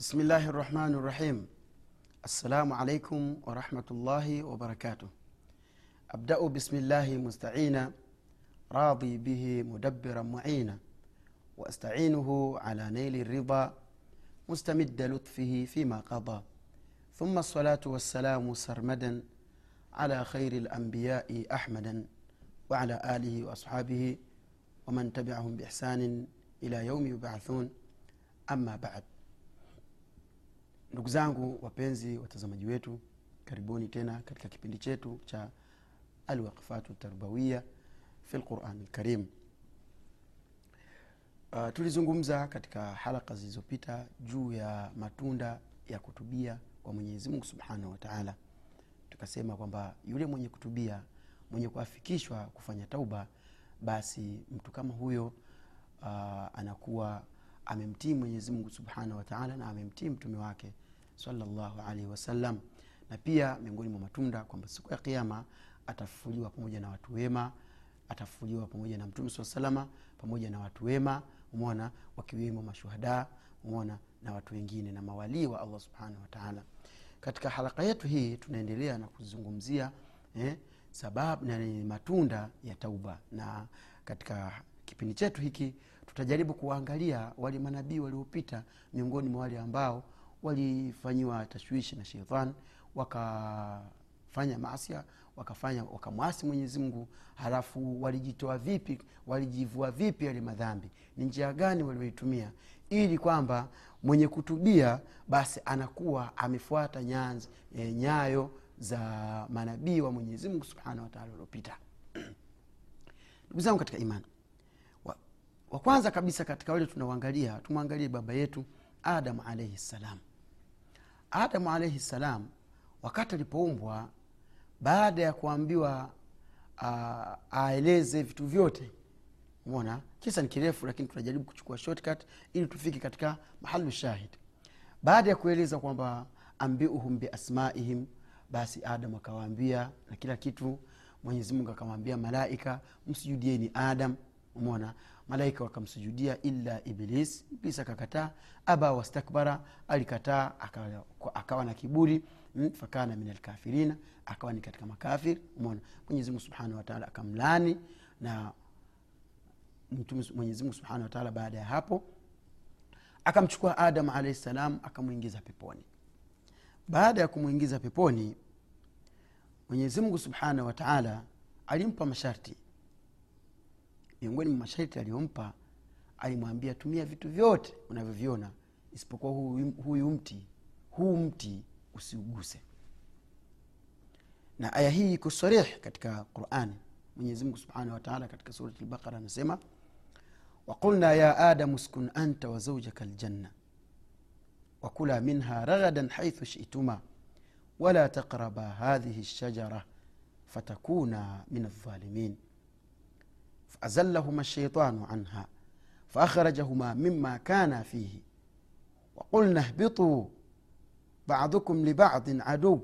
بسم الله الرحمن الرحيم السلام عليكم ورحمة الله وبركاته أبدأ بسم الله مستعينا راضي به مدبرا معينا وأستعينه على نيل الرضا مستمد لطفه فيما قضى ثم الصلاة والسلام سرمدا على خير الأنبياء أحمدا وعلى آله وأصحابه ومن تبعهم بإحسان إلى يوم يبعثون أما بعد ndugu zangu wapenzi watazamaji wetu karibuni tena katika kipindi chetu cha alwaqfatu tarbawiya fi lqurani lkarim uh, tulizungumza katika halaka zilizopita juu ya matunda ya kutubia kwa mwenyezi mungu subhanahu wataala tukasema kwamba yule mwenye kutubia mwenye kuafikishwa kufanya tauba basi mtu kama huyo uh, anakuwa amemtii mwenyezi mungu subhanahu wataala na amemtii mtume wake salllahu alaihi wasallam na pia miongoni mwa matunda kwamba siku ya kiama atafufuliwa pamoja na watu wema atafufuliwa pamoja na mtume saa salama pamoja na watu wema umona wakiwemo mashuhada umona na watu wengine na mawalii wa allah subhanahu wataala katika halaka yetu hii tunaendelea na kuzungumzia eh, sababu na matunda ya tauba. Na katika kipindi chetu hiki tutajaribu kuwaangalia wale manabii waliopita miongoni mwa wale ambao walifanyiwa tashwishi na sheitan wakafanya masia wakafanya wakamwasi mwenyezi mungu halafu walijitoa vipi walijivua vipi yale madhambi? Ni njia gani walioitumia? Ili kwamba mwenye kutubia basi anakuwa amefuata nyanzi, e, nyayo za manabii wa mwenyezi mungu subhanahu wataala waliopita. Ndugu zangu katika imani wa kwanza kabisa katika wale tunaoangalia tumwangalie baba yetu adamu alaihi ssalam adamu alaihi ssalam wakati alipoumbwa baada ya kuambiwa aeleze vitu vyote mona kisa ni kirefu lakini tunajaribu kuchukua shortcut ili tufike katika mahalu shahid. Baada ya kueleza kwamba ambiuhum biasmaihim basi adamu akawaambia na kila kitu. Mwenyezimungu akamwambia malaika msujudieni adam umona malaika wakamsujudia illa iblis. Iblis akakataa. Aba wastakbara alikataa akawa, na kiburi. Mm, fakana min alkafirina akawa ni katika makafir. Umona mwenyezimungu subhanahu wataala akamlani na mwenyezimungu subhanahu wataala baada ya hapo akamchukua adam alahi salam akamwingiza peponi. Baada ya kumwingiza peponi mwenyezimngu subhanahu wataala alimpa masharti miongoni mwa masharti aliyompa alimwambia tumia vitu vyote unavyoviona isipokuwa huyu, huyu mti huu mti usiuguse. Na aya hii iko sarih katika qurani mwenyezimngu subhanahu wataala katika surati lbaqara anasema waqulna ya adamu skun anta wa zaujaka ljanna wakula minha ragadan haithu shituma wala taqraba hadhihi lshajara fatakuna min aldhalimin فأزلهما الشيطان عنها فأخرجهما مما كانا فيه وقلنا اهبطوا بعضكم لبعض عدو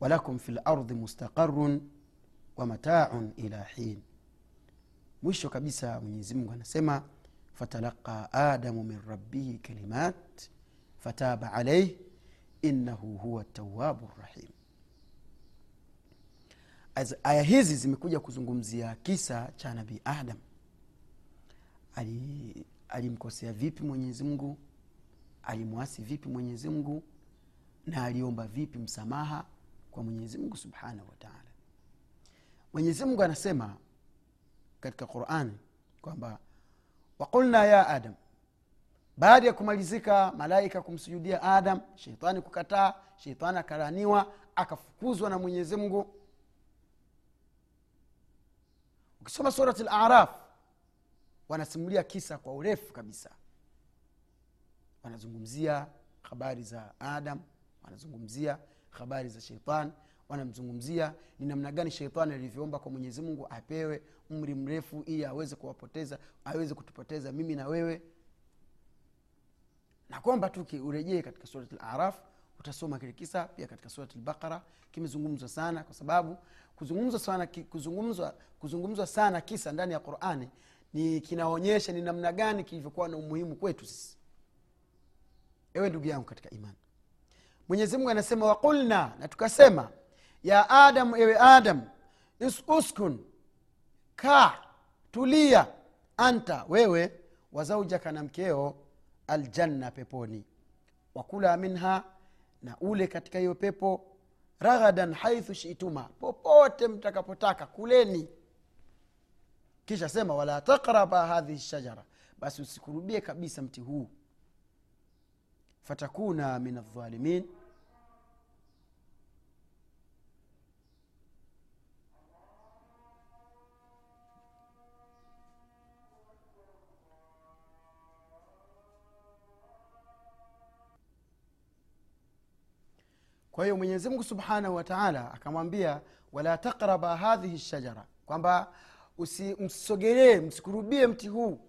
ولكم في الأرض مستقر ومتاع إلى حين mwisho kabisa mwenyezi mungu anasema fatalaqa adamu min rabbihi kalimat fataba alaih innahu huwa tawabu rahim aya hizi zimekuja kuzungumzia kisa cha nabii adam. Ali, alimkosea vipi mwenyezi mungu? Alimwasi vipi mwenyezi mungu? Na aliomba vipi msamaha kwa mwenyezi mungu subhanahu wataala mwenyezi mungu anasema katika qurani kwamba waqulna ya adam baada ya kumalizika malaika kumsujudia adam sheitani kukataa sheitani akaraniwa akafukuzwa na mwenyezi mungu ukisoma surat laraf wanasimulia kisa kwa urefu kabisa. Wanazungumzia habari za adam wanazungumzia habari za sheitan wanamzungumzia ni namna gani sheitani alivyoomba kwa mwenyezi mungu apewe umri mrefu ili aweze kuwapoteza aweze kutupoteza mimi na wewe. Na kwamba tu urejee katika surat laraf utasoma kile kisa pia katika surat lbaqara kimezungumzwa sana kwa sababu kuzungumzwa sana kuzungumzwa kuzungumzwa sana kisa ndani ya qurani ni kinaonyesha ni namna gani kilivyokuwa na umuhimu kwetu sisi. Ewe ndugu yangu katika imani mwenyezimungu anasema waqulna na tukasema ya adamu ewe adam uskun ka tulia anta wewe wazaujaka na mkeo aljanna peponi wakula minha na ule katika hiyo pepo raghadan haithu shituma popote mtakapotaka kuleni. Kisha sema wala takraba hadhihi shajara basi usikurubie kabisa mti huu. Fatakuna min aldhalimin kwa hiyo mwenyezi mungu subhanahu wa taala akamwambia wala takraba hadhihi shajara kwamba msisogelee msikurubie mti huu.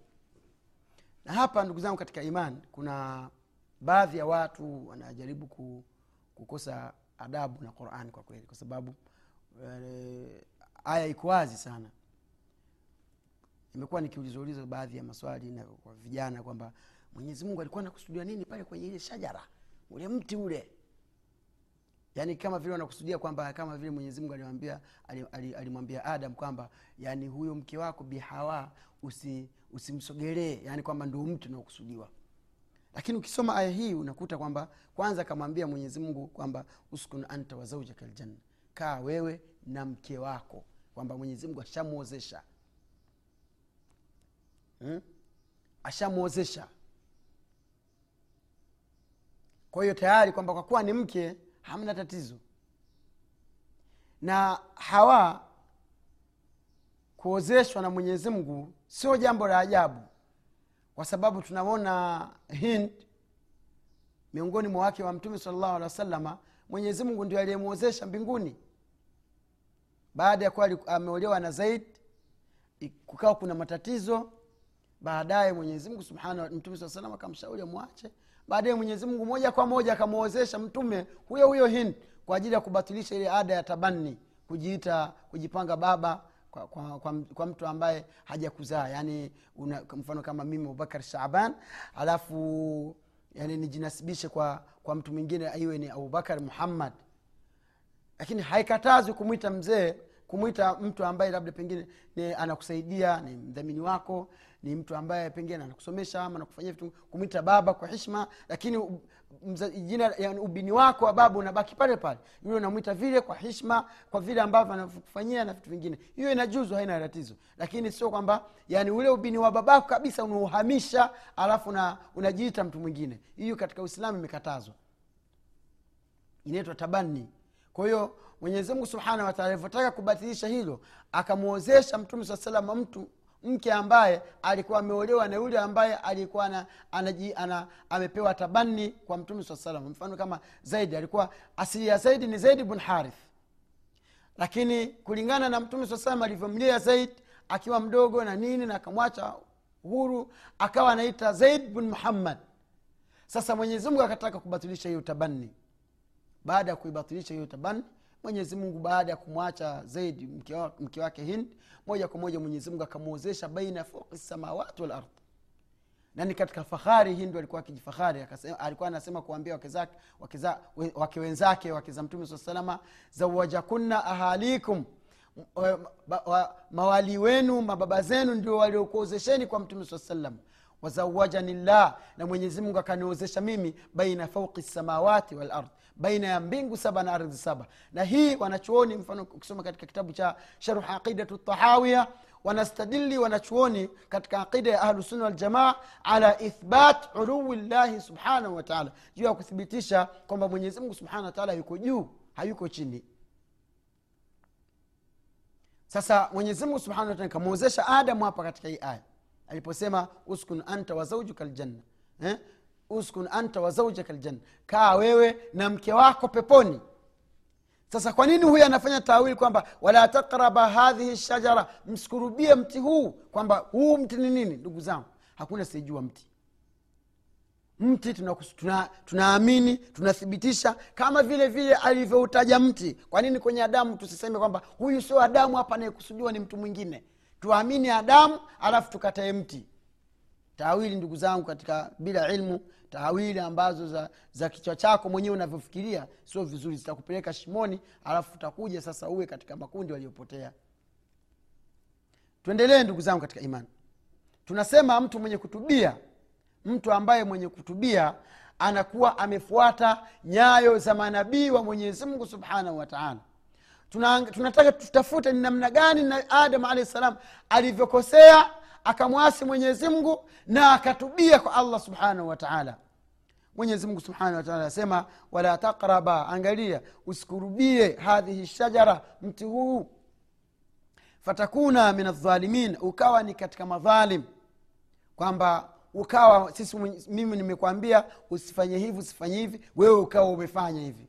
Na hapa ndugu zangu katika iman kuna baadhi ya watu wanajaribu ku, kukosa adabu na quran kwa kweli kwa sababu e, aya iko wazi sana. Imekuwa nikiulizauliza baadhi ya maswali na vijana kwamba mwenyezi mungu alikuwa anakusudia nini pale kwenye ile shajara? Ule mti ule yaani kama vile wanakusudia kwamba kama vile mwenyezi mungu alimwambia ali- ali- alimwambia adam kwamba yani huyo mke wako bihawa usi, usimsogelee yani kwamba ndio mtu unaokusudiwa. Lakini ukisoma aya hii unakuta kwamba kwanza akamwambia mwenyezi mungu kwamba uskun anta wa ljanna kaa wewe na mke wako kwamba mwenyezi mungu ashamwozesha hmm? ashamwozesha kwa hiyo tayari kwamba kwa kuwa ni mke hamna tatizo. Na hawa kuozeshwa na mwenyezi mungu sio jambo la ajabu kwa sababu tunamwona hind miongoni mwa wake wa mtume salllahu alehi wa salama mwenyezi mungu ndio aliyemwozesha mbinguni. Baada ya kuwa ameolewa na zaid kukawa kuna matatizo baadaye mwenyezi mungu subhanahu mtume saa salam akamshauri amwache baadaye mwenyezi mungu moja kwa moja akamwozesha mtume huyo huyo hind kwa ajili ya kubatilisha ile ada ya tabani kujiita kujipanga baba kwa, kwa, kwa, kwa mtu ambaye hajakuzaa. Yani una, mfano kama mimi abubakar shaban alafu yani nijinasibishe kwa kwa mtu mwingine iwe ni abubakar muhammad. Lakini haikatazwi kumwita mzee kumwita mtu ambaye labda pengine anakusaidia ni mdhamini wako ni mtu ambaye pengine anakusomesha ama anakufanyia vitu kumwita baba kwa heshima lakini jina yani ubini wako wa baba unabaki pale pale. Yule unamwita vile kwa heshima kwa vile ambavyo anakufanyia na vitu vingine. Hiyo inajuzu haina tatizo. Lakini sio kwamba yani ule ubini wa babako kabisa unauhamisha alafu una, unajiita mtu mwingine. Hiyo katika uislamu imekatazwa. Inaitwa tabani kwa hiyo mwenyezi mungu subhanahu wataala alivyotaka kubatilisha hilo akamwozesha mtume saa salama mtu mke ambaye alikuwa ameolewa na yule ambaye alikuwa ana, anaji, ana, amepewa tabani kwa mtume saa salam mfano kama zaidi alikuwa asili ya zaidi ni zaidi bn harith. Lakini kulingana na mtume saa salam alivyomlia zaid akiwa mdogo na nini na akamwacha huru akawa anaita zaid bn muhammad. Sasa mwenyezimungu akataka kubatilisha hiyo tabani baada ya kuibatilisha hiyo tabani mwenyezi mungu baada ya kumwacha zaidi mke wa- wake hind moja kwa moja mwenyezi mungu akamwozesha baina fauki samawati walard na ni katika fahari hindu alikuwa akijifahari alikuwa anasema kuambia wake zake wake za- we- wake wenzake wake za mtume saa salama zawajakunna ahalikum. Mawali wenu mababa zenu ndio waliokuozesheni kwa mtume saa salam wazawajani llah. Na mwenyezi mungu akaniozesha mimi baina fauqi samawati walard baina ya mbingu saba na ardhi saba. Na hii wanachuoni mfano ukisoma katika kitabu cha sharhu aqidatu tahawia wanastadili wanachuoni katika aqida ya ahlusunna waljamaa ala ithbat uluwi llahi subhanahu wataala juu ya kuthibitisha kwamba mwenyezi mungu subhanahu wataala yuko juu hayuko chini. Sasa mwenyezimungu subhanahu wataala kamwozesha adamu hapa katika hii aya aliposema uskun anta wa ljanna eh? Uskun anta wa zaujaka ljanna kaa wewe na mke wako peponi. Sasa kwa nini huyu anafanya tawili kwamba wala takraba hadhihi shajara msikurubie mti huu kwamba huu mti ni nini ndugu zangu? Hakuna sijua mti. Mti tunaamini tuna, tuna tunathibitisha kama vile vile alivyoutaja mti. Kwa nini kwenye adamu tusiseme kwamba huyu sio adamu hapa anayekusudiwa ni mtu mwingine? Tuamini adamu alafu tukatae mti. Taawili ndugu zangu katika bila ilmu taawili ambazo za, za kichwa chako mwenyewe unavyofikiria sio vizuri zitakupeleka shimoni alafu utakuja sasa uwe katika makundi waliopotea tuendelee ndugu zangu katika imani. Tunasema mtu mwenye kutubia mtu ambaye mwenye kutubia anakuwa amefuata nyayo za manabii wa mwenyezi mungu subhanahu wataala tunataka tutafute ni namna gani na adam alahi salam alivyokosea akamwasi mwenyezi mungu na akatubia kwa allah subhanahu wataala mwenyezi mungu subhanahu wataala anasema wala takraba angalia usikurubie hadhihi shajara mti huu. Fatakuna min aldhalimin ukawa ni katika madhalim. Kwamba ukawa sisi mimi nimekwambia usifanye hivi usifanye hivi wewe ukawa umefanya hivi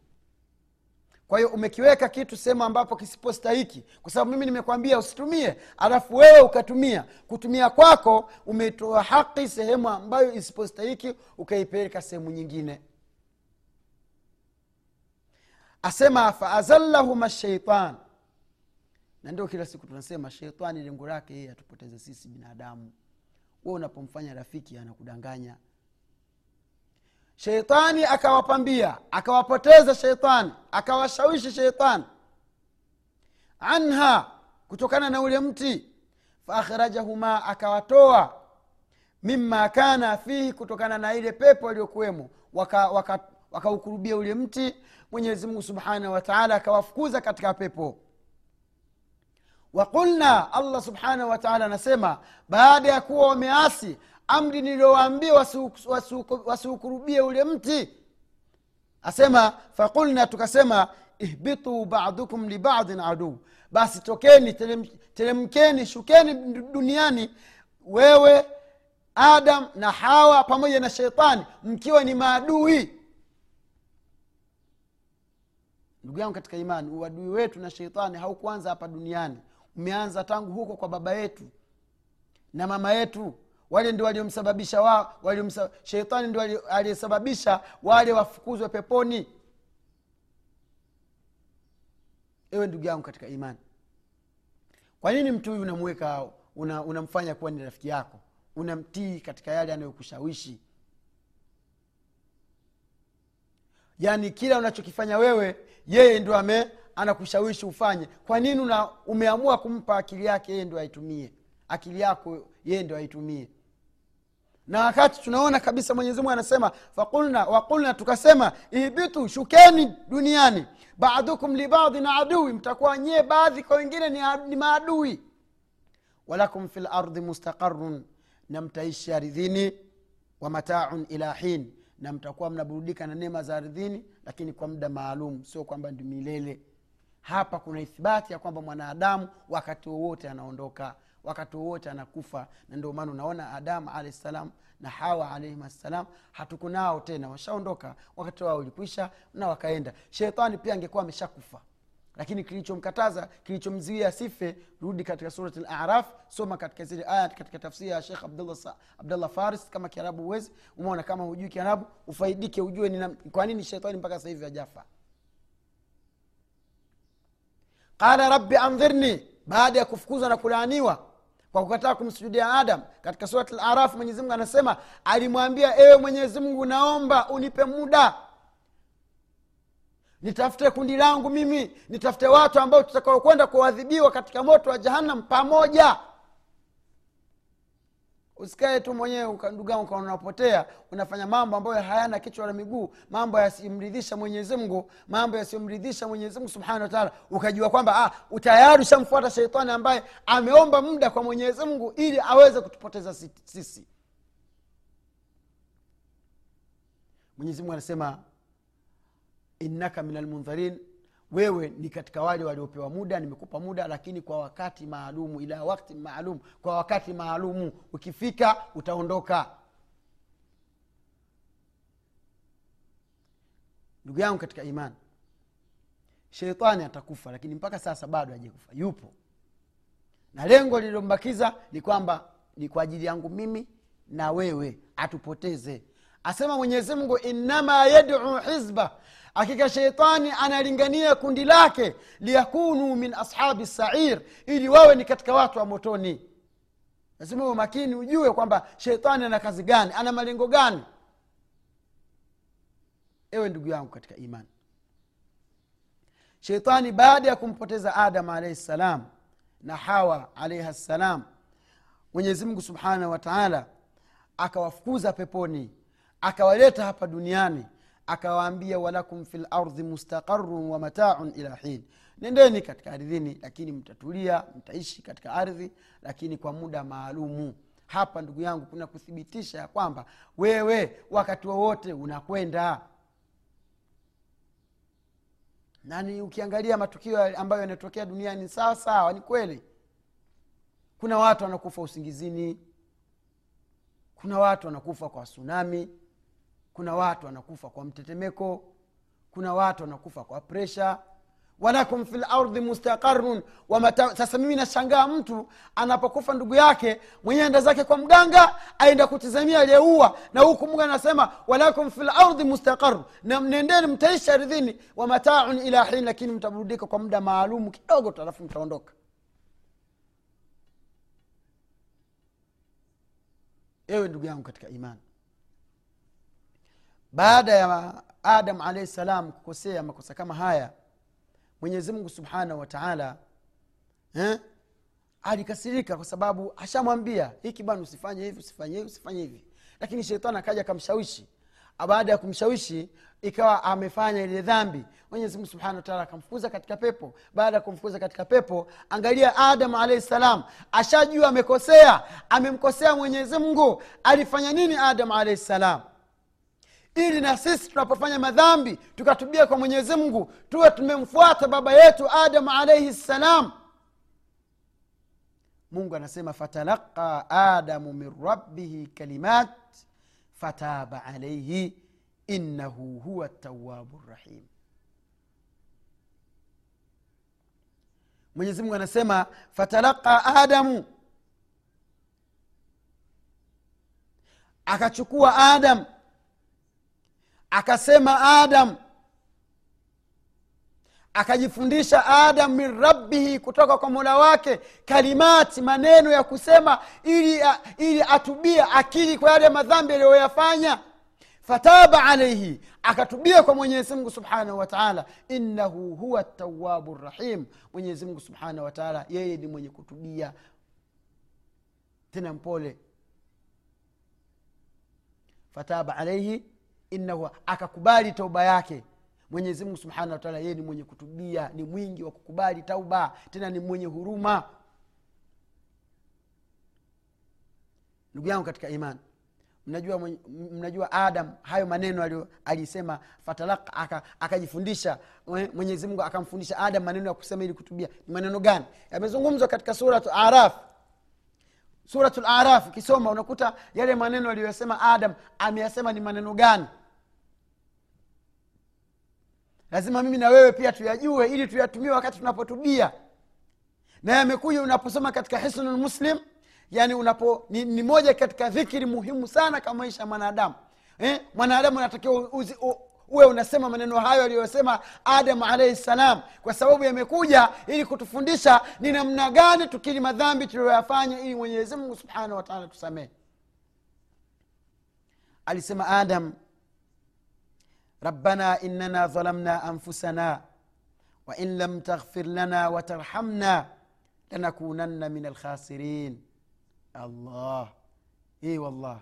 kwa hiyo umekiweka kitu sehemu ambapo kisipostahiki. Kwa sababu mimi nimekwambia usitumie alafu wewe ukatumia. Kutumia kwako umetoa haki sehemu ambayo isipostahiki ukaipeleka sehemu nyingine. Asema faazallahuma sheitan na ndio kila siku tunasema sheitani lengo lake yeye atupoteze sisi binadamu. We unapomfanya rafiki anakudanganya sheitani akawapambia akawapoteza sheitani akawashawishi sheitani anha kutokana na ule mti. Faakhrajahuma akawatoa. Mima kana fihi kutokana na ile pepo aliyokuwemo. Wakaukurubia waka, waka ule mti. Mwenyezi mungu subhanahu wataala akawafukuza katika pepo. Waqulna allah subhanahu wataala anasema baada ya kuwa wameasi amri niliyowaambia wasiukurubie ule mti. Asema fakulna tukasema ihbitu badukum libadin aduu basi tokeni teremkeni shukeni duniani wewe adam na hawa pamoja na sheitani mkiwa ni maadui. Ndugu yangu katika imani uadui wetu na sheitani haukuanza hapa duniani. Umeanza tangu huko kwa baba yetu na mama yetu wale ndio waliomsababisha wa, waliomsa, sheitani ndio aliyesababisha wale wafukuzwe peponi. Ewe ndugu yangu katika imani kwa nini mtu huyu unamuweka unamfanya una kuwa ni rafiki yako? Unamtii katika yale anayokushawishi? Yaani kila unachokifanya wewe yeye ndo ame anakushawishi ufanye. Kwa nini umeamua kumpa akili yake yeye ndo aitumie? Akili yako yeye ndo aitumie na wakati tunaona kabisa mwenyezimungu anasema fakulna wakulna tukasema ibitu shukeni duniani. Badukum libadhin adui mtakuwa nyie baadhi kwa wengine ni, ni maadui. Walakum fi lardi mustaqarun na mtaishi aridhini wa mataun ila hin na mtakuwa mnaburudika na neema za aridhini lakini kwa muda maalum sio kwamba ndi milele. Hapa kuna ithibati ya kwamba mwanadamu wakati wowote anaondoka wakati wowote anakufa. Na ndio maana unaona adamu alahi na hawa alaihim assalam hatuko tena. Washaondoka wakati wao ulikwisha na wakaenda. Shetani pia angekuwa ameshakufa. Lakini kilichomkataza kilichomziwia asife rudi katika surat laraf soma katika zile aya katika tafsiri ya shekh abdullah, faris kama kiarabu uwezi umeona kama hujui kiarabu ufaidike ujue kwa nini shetani mpaka sasa ajafa qala rabbi andhirni baada ya kufukuzwa na kulaaniwa kwa kukataa kumsujudia adam. Katika surat larafu mwenyezimungu anasema alimwambia ewe mwenyezimngu naomba unipe muda. Nitafute kundi langu mimi. Nitafute watu ambao tutakaokwenda kuadhibiwa katika moto wa jahannam pamoja usikae tu mwenyewe ukanduga unapotea unafanya mambo ambayo hayana kichwa na miguu mambo yasiyomridhisha mwenyezimngu mambo yasiyomridhisha mwenyezimngu subhanahu wataala ukajua kwamba ah, tayari ushamfuata sheitani ambaye ameomba muda kwa mwenyezimngu ili aweze kutupoteza sisi. Mwenyezimngu anasema innaka min almundharin wewe ni katika wale waliopewa muda nimekupa muda lakini kwa wakati maalumu ila wakti maalum kwa wakati maalumu ukifika utaondoka. Ndugu yangu katika imani sheitani atakufa lakini mpaka sasa bado hajakufa yupo. Na lengo lililombakiza ni kwamba ni kwa ajili yangu mimi na wewe atupoteze asema mwenyezi mungu innama yaduu hizba. Hakika sheitani analingania kundi lake liyakunu min ashabi sair ili wawe ni katika watu wa motoni. Lazima uwe makini ujue kwamba sheitani ana kazi gani ana malengo gani. Ewe ndugu yangu katika imani sheitani baada ya kumpoteza adam alaihi ssalam na hawa alaihi ssalam mwenyezimngu subhanahu wa taala akawafukuza peponi akawaleta hapa duniani akawaambia walakum fi lardhi mustaqarun wa mataun ila hin. Nendeni katika ardhini lakini mtatulia mtaishi katika ardhi lakini kwa muda maalumu. Hapa ndugu yangu kuna kuthibitisha ya kwamba wewe wakati wowote unakwenda. Nani ukiangalia matukio ambayo yanatokea duniani sawa sawa ni kweli. Kuna watu wanakufa usingizini. Kuna watu wanakufa kwa tsunami kuna watu wanakufa kwa mtetemeko kuna watu wanakufa kwa presha walakum fi lardhi mustaqarun wamata sasa mimi nashangaa mtu anapokufa ndugu yake mwenye enda zake kwa mganga aenda kutizamia aliyeua na huku mungu anasema walakum fi lardhi mustaqarun na mnendeni mtaishi ardhini. Wa mataun ila hin lakini mtaburudika kwa muda maalumu kidogo tu mtaondoka. Ewe ndugu yangu katika imani baada ya adam alahi salam kukosea makosa kama haya mwenyezi mungu subhanahu wataala eh, alikasirika kwa sababu ashamwambia hiki bwana usifanye hivi usifanye hivi usifanye hivi. Lakini shetani akaja akamshawishi. Baada ya kumshawishi ikawa amefanya ile dhambi. Mwenyezi mungu subhanahu wataala akamfukuza katika pepo. Baada ya kumfukuza katika pepo angalia adam alahi salam ashajua amekosea amemkosea mwenyezi mungu. Alifanya nini adam alahi salam ili na sisi tunapofanya madhambi tukatubia kwa mwenyezi mungu tuwe tumemfuata baba yetu adamu alaihi ssalam mungu anasema fatalaqa adamu min rabbihi kalimat fataba alaihi innahu huwa tawabu rahim. Mwenyezi mungu anasema fatalaqa adamu. Akachukua adamu akasema adam. Akajifundisha adam min rabbihi kutoka kwa mola wake kalimati maneno ya kusema ili, ili atubie akili kwa yale madhambi aliyoyafanya. Fataba alaihi akatubia kwa mwenyezi mungu subhanahu wataala innahu huwa tawabu rahim mwenyezi mungu subhanahu wataala yeye ni mwenye kutubia. Tena mpole. Fataba alaihi innahu akakubali tauba yake. Mwenyezi mungu subhanahu wataala yeye ni mwenye kutubia ni mwingi wa kukubali tauba tena ni mwenye huruma. Ndugu yangu katika imani mnajua, mnajua adam hayo maneno alisema fatalaka akajifundisha aka mwenyezi mungu akamfundisha adam maneno ya kusema ili kutubia. Ni maneno gani? Yamezungumzwa katika suratu araf. Suratu laraf ukisoma unakuta yale maneno aliyosema adam ameyasema ni maneno gani lazima mimi na wewe pia tuyajue ili tuyatumie wakati tunapotubia na yamekuja unaposoma katika hisnul muslim yani unapo ni, ni moja katika dhikiri muhimu sana kwa maisha ya mwanadamu eh? mwanadamu anatakiwa uwe unasema maneno hayo aliyosema adamu alaihi ssalam kwa sababu yamekuja ili kutufundisha ni namna gani tukili madhambi tuliyoyafanya ili mwenyezi mungu subhanahu wataala tusamehe alisema adam rabbana innana ظلمنا anfusana wain lam تغفر لنا watarhamna lanakunanna min alkhasirin allah. Hii wallah.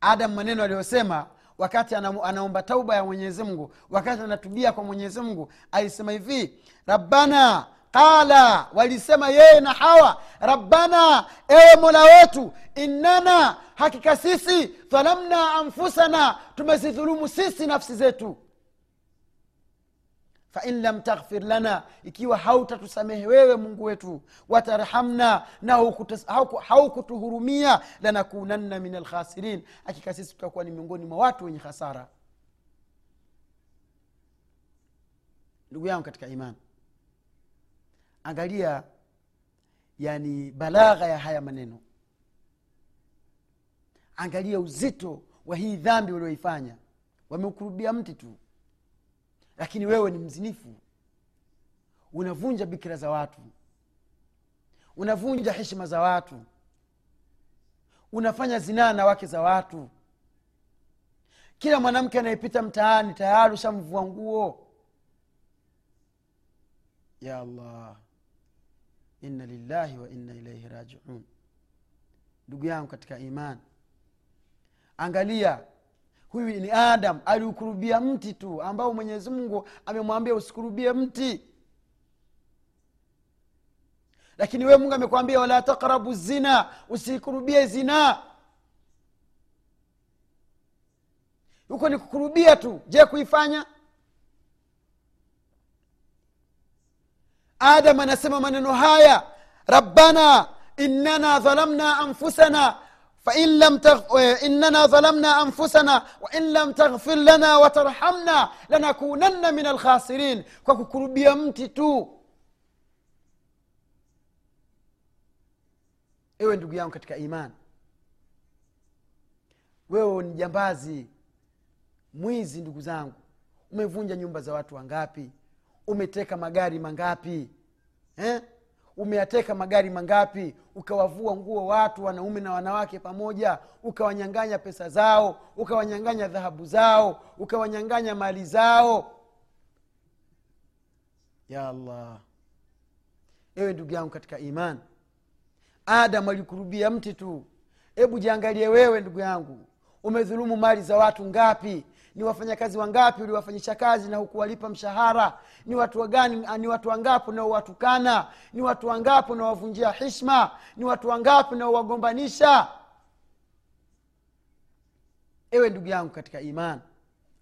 Adam maneno aliyosema wakati anaomba tauba ya mwenyezi mungu wakati anatubia kwa mwenyezi mungu alisema hivi rabbana qala walisema yeye na hawa rabbana ewe mola wetu innana hakika sisi dhalamna anfusana tumezidhulumu sisi nafsi zetu. Fain lam taghfir lana ikiwa hautatusamehe wewe mungu wetu watarhamna na haukutuhurumia lanakunanna min alkhasirin hakika sisi tutakuwa ni miongoni mwa watu wenye hasara. Ndugu yangu katika imani angalia yani balagha ya haya maneno. Angalia uzito wa hii dhambi walioifanya wameukurubia mti tu. Lakini wewe ni mzinifu. Unavunja bikira za watu. Unavunja heshima za watu. Unafanya zinaa na wake za watu. Kila mwanamke anayepita mtaani tayari ushamvua nguo. Ya allah inna lillahi wa inna ilaihi rajiun. Ndugu yangu katika imani angalia huyu ni adam aliukurubia mti tu ambao mwenyezi mungu amemwambia usikurubie mti. Lakini wewe mungu amekwambia wala takrabu zina usikurubie zinaa huko ni kukurubia tu. Je kuifanya adam anasema maneno haya rabbana innana dhalamna anfusana innana dhalamna anfusana wain lam taghfir lana watarhamna lanakunanna min alkhasirin kwa kukurubia mti tu. Ewe ndugu yangu katika imani wewe ni jambazi mwizi ndugu zangu umevunja nyumba za watu wangapi umeteka magari mangapi? Eh? umeyateka magari mangapi? Ukawavua nguo watu wanaume na wanawake pamoja ukawanyanganya pesa zao ukawanyanganya dhahabu zao ukawanyanganya mali zao. Ya allah. Ewe ndugu yangu katika imani adamu alikurubia mti tu. Hebu jiangalie wewe ndugu yangu umedhulumu mali za watu ngapi ni wafanyakazi wangapi uliwafanyisha kazi na hukuwalipa mshahara? Ni watu wagani ni watu wangapi unaowatukana? Ni watu wangapi unaowavunjia hishma ni watu wangapi unaowagombanisha? Ewe ndugu yangu katika imani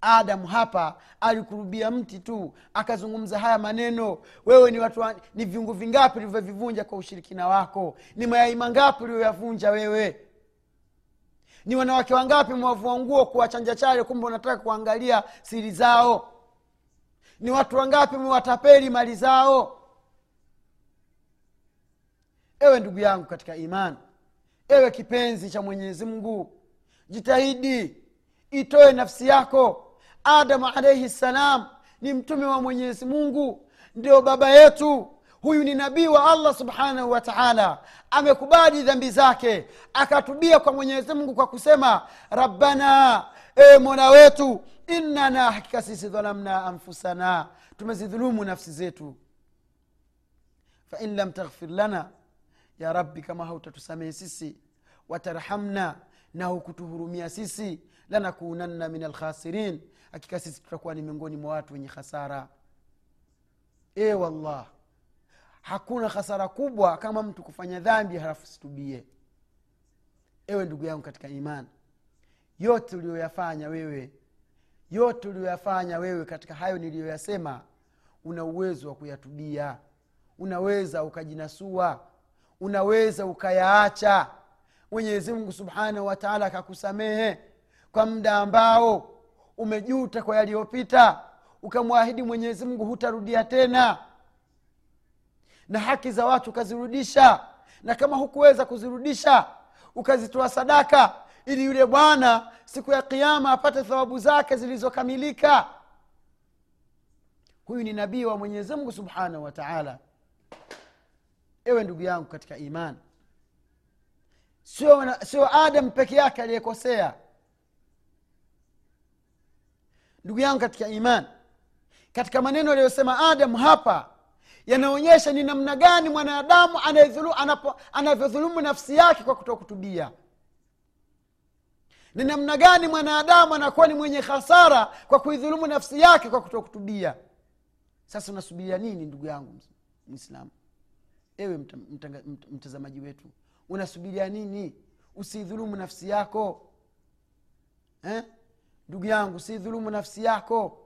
adamu hapa alikurubia mti tu akazungumza haya maneno. Wewe ni watu ni viungu vingapi ulivyovivunja kwa ushirikina wako? Ni mayai mangapi ulioyavunja wewe ni wanawake wangapi mwavua nguo kuwachanja chale kumbe unataka kuangalia siri zao? Ni watu wangapi mwatapeli mali zao? Ewe ndugu yangu katika imani ewe kipenzi cha mwenyezi mungu jitahidi itoe nafsi yako. Adamu alaihi ssalam ni mtume wa mwenyezi mungu ndio baba yetu huyu ni nabii wa allah subhanahu wa taala. Amekubali dhambi zake. Akatubia kwa mwenyezi mungu kwa kusema rabbana e mola wetu innana hakika sisi dhalamna anfusana. Tumezidhulumu nafsi zetu. Fain lam taghfir lana ya rabbi kama hautatusamehe sisi watarhamna na hukutuhurumia sisi lanakunanna min alkhasirin hakika sisi tutakuwa ni miongoni mwa watu wenye khasara e wallah hakuna hasara kubwa kama mtu kufanya dhambi halafu situbie. Ewe ndugu yangu katika imani yote uliyoyafanya wewe yote uliyoyafanya wewe katika hayo niliyoyasema una uwezo wa kuyatubia. Unaweza ukajinasua unaweza ukayaacha. Mwenyezi mungu subhanahu wataala akakusamehe kwa muda ambao umejuta kwa yaliyopita. Ukamwahidi mwenyezi mungu hutarudia tena na haki za watu ukazirudisha. Na kama hukuweza kuzirudisha ukazitoa sadaka ili yule bwana siku ya kiama apate thawabu zake zilizokamilika. Huyu ni nabii wa mwenyezi mungu subhanahu wa taala. Ewe ndugu yangu katika imani sio, sio adam peke yake aliyekosea. Ndugu yangu katika imani katika maneno aliyosema adamu hapa yanaonyesha ni namna gani mwanadamu anavyodhulumu nafsi yake kwa kutokutubia. Ni namna gani mwanadamu anakuwa ni mwenye hasara kwa kuidhulumu nafsi yake kwa kutokutubia. Sasa unasubiria nini ndugu yangu mwislamu ewe mtazamaji wetu unasubiria nini? Usiidhulumu nafsi yako. Eh? ndugu yangu usiidhulumu nafsi yako.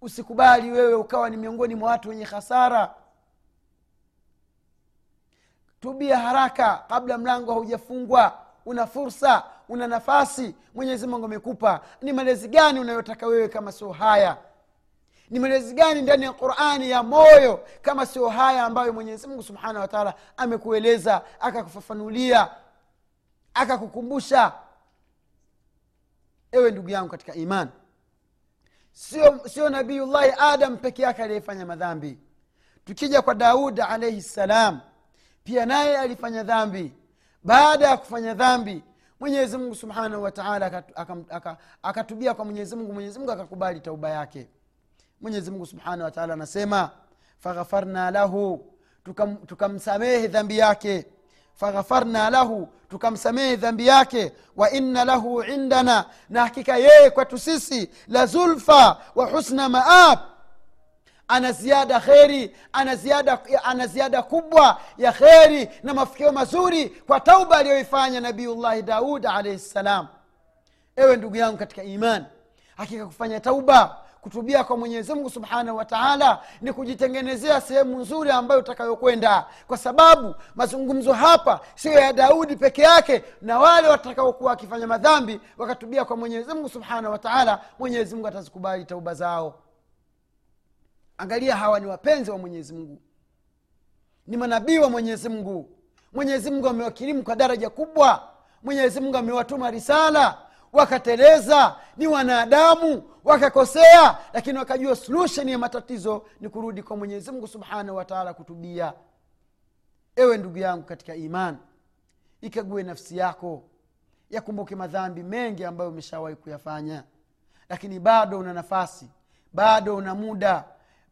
Usikubali wewe ukawa ni miongoni mwa watu wenye hasara tubia haraka kabla mlango haujafungwa. Una fursa una nafasi. Mwenyezi mungu amekupa. Ni malezi gani unayotaka wewe kama sio haya? Ni malezi gani ndani ya qurani ya moyo kama sio haya ambayo mwenyezi mungu subhanahu wa taala amekueleza akakufafanulia akakukumbusha? Ewe ndugu yangu katika imani sio, sio nabiullahi adam peke yake aliyefanya madhambi. Tukija kwa daud alaihi ssalam pia naye alifanya dhambi. Baada ya kufanya dhambi mwenyezi mungu subhanahu wataala akatubia aka, aka kwa mwenyezi mungu. Mwenyezi mungu akakubali tauba yake. Mwenyezi mungu subhanahu wataala anasema faghafarna lahu tukamsamehe tuka dhambi yake. Faghafarna lahu tukamsamehe dhambi yake. Wa inna lahu indana na hakika yeye kwetu sisi la zulfa wa husna maab ana ziada kheri ana ziada, kubwa ya kheri na mafikio mazuri kwa tauba aliyoifanya nabiullahi daud alaihi ssalam ewe ndugu yangu katika imani hakika kufanya tauba kutubia kwa mwenyezi mungu subhanahu wa taala ni kujitengenezea sehemu nzuri ambayo utakayokwenda. Kwa sababu mazungumzo hapa sio ya daudi peke yake na wale watakaokuwa wakifanya madhambi wakatubia kwa mwenyezi mungu subhanahu wa taala mwenyezi atazikubali tauba zao angalia hawa ni wapenzi wa mwenyezi mungu. Ni manabii wa mwenyezi mungu. Mwenyezi mungu amewakirimu kwa daraja kubwa. Mwenyezi mungu amewatuma risala wakateleza ni wanadamu wakakosea lakini wakajua solution ya matatizo ni kurudi kwa mwenyezi mungu subhanahu wataala kutubia. Ewe ndugu yangu katika iman ikague nafsi yako. Yakumbuke madhambi mengi ambayo umeshawahi kuyafanya. Lakini bado una nafasi bado una muda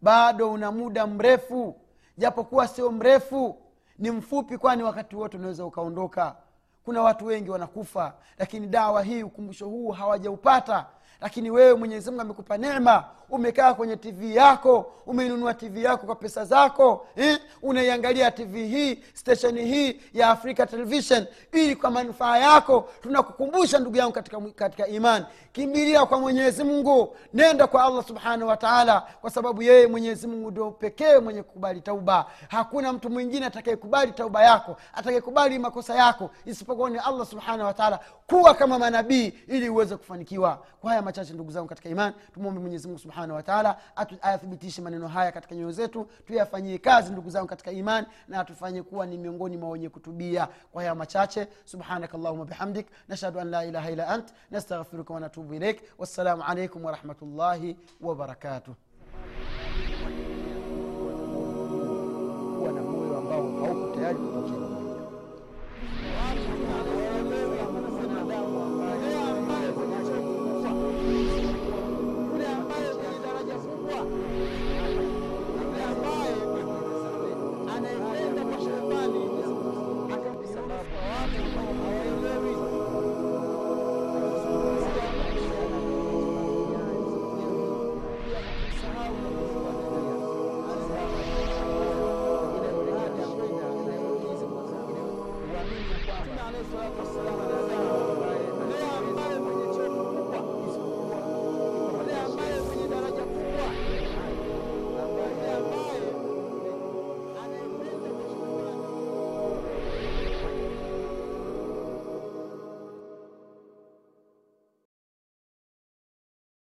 bado una muda mrefu. Japokuwa sio mrefu ni mfupi kwani wakati wote unaweza ukaondoka. Kuna watu wengi wanakufa lakini dawa hii ukumbusho huu hawajaupata lakini wewe mwenyezi mungu amekupa neema. Umekaa kwenye tv yako umeinunua tv yako kwa pesa zako eh? unaiangalia tv hii stesheni hii ya africa television. Ili kwa manufaa yako tunakukumbusha ndugu yangu katika, katika imani. Kimbilia kwa mwenyezi mungu. Nenda kwa allah subhanahu wataala kwa sababu yeye mwenyezi mungu ndio pekee mwenye kukubali tauba. Hakuna mtu mwingine atakayekubali tauba yako atakayekubali makosa yako isipokuwa ni allah subhanahu wataala kuwa kama manabii ili uweze kufanikiwa. Kwa haya machache ndugu zangu katika imani tumwombe mwenyezimungu subhanahu wataala ayathibitishe maneno haya katika nyoyo zetu tuyafanyie kazi ndugu zangu katika imani na atufanye kuwa ni miongoni mwa wenye kutubia kwa haya machache. Subhanaka allahuma bihamdik nashhadu an la ilaha illa ant nastaghfiruka wanatubu ilaik wassalamu alaikum warahmatullahi wabarakatuh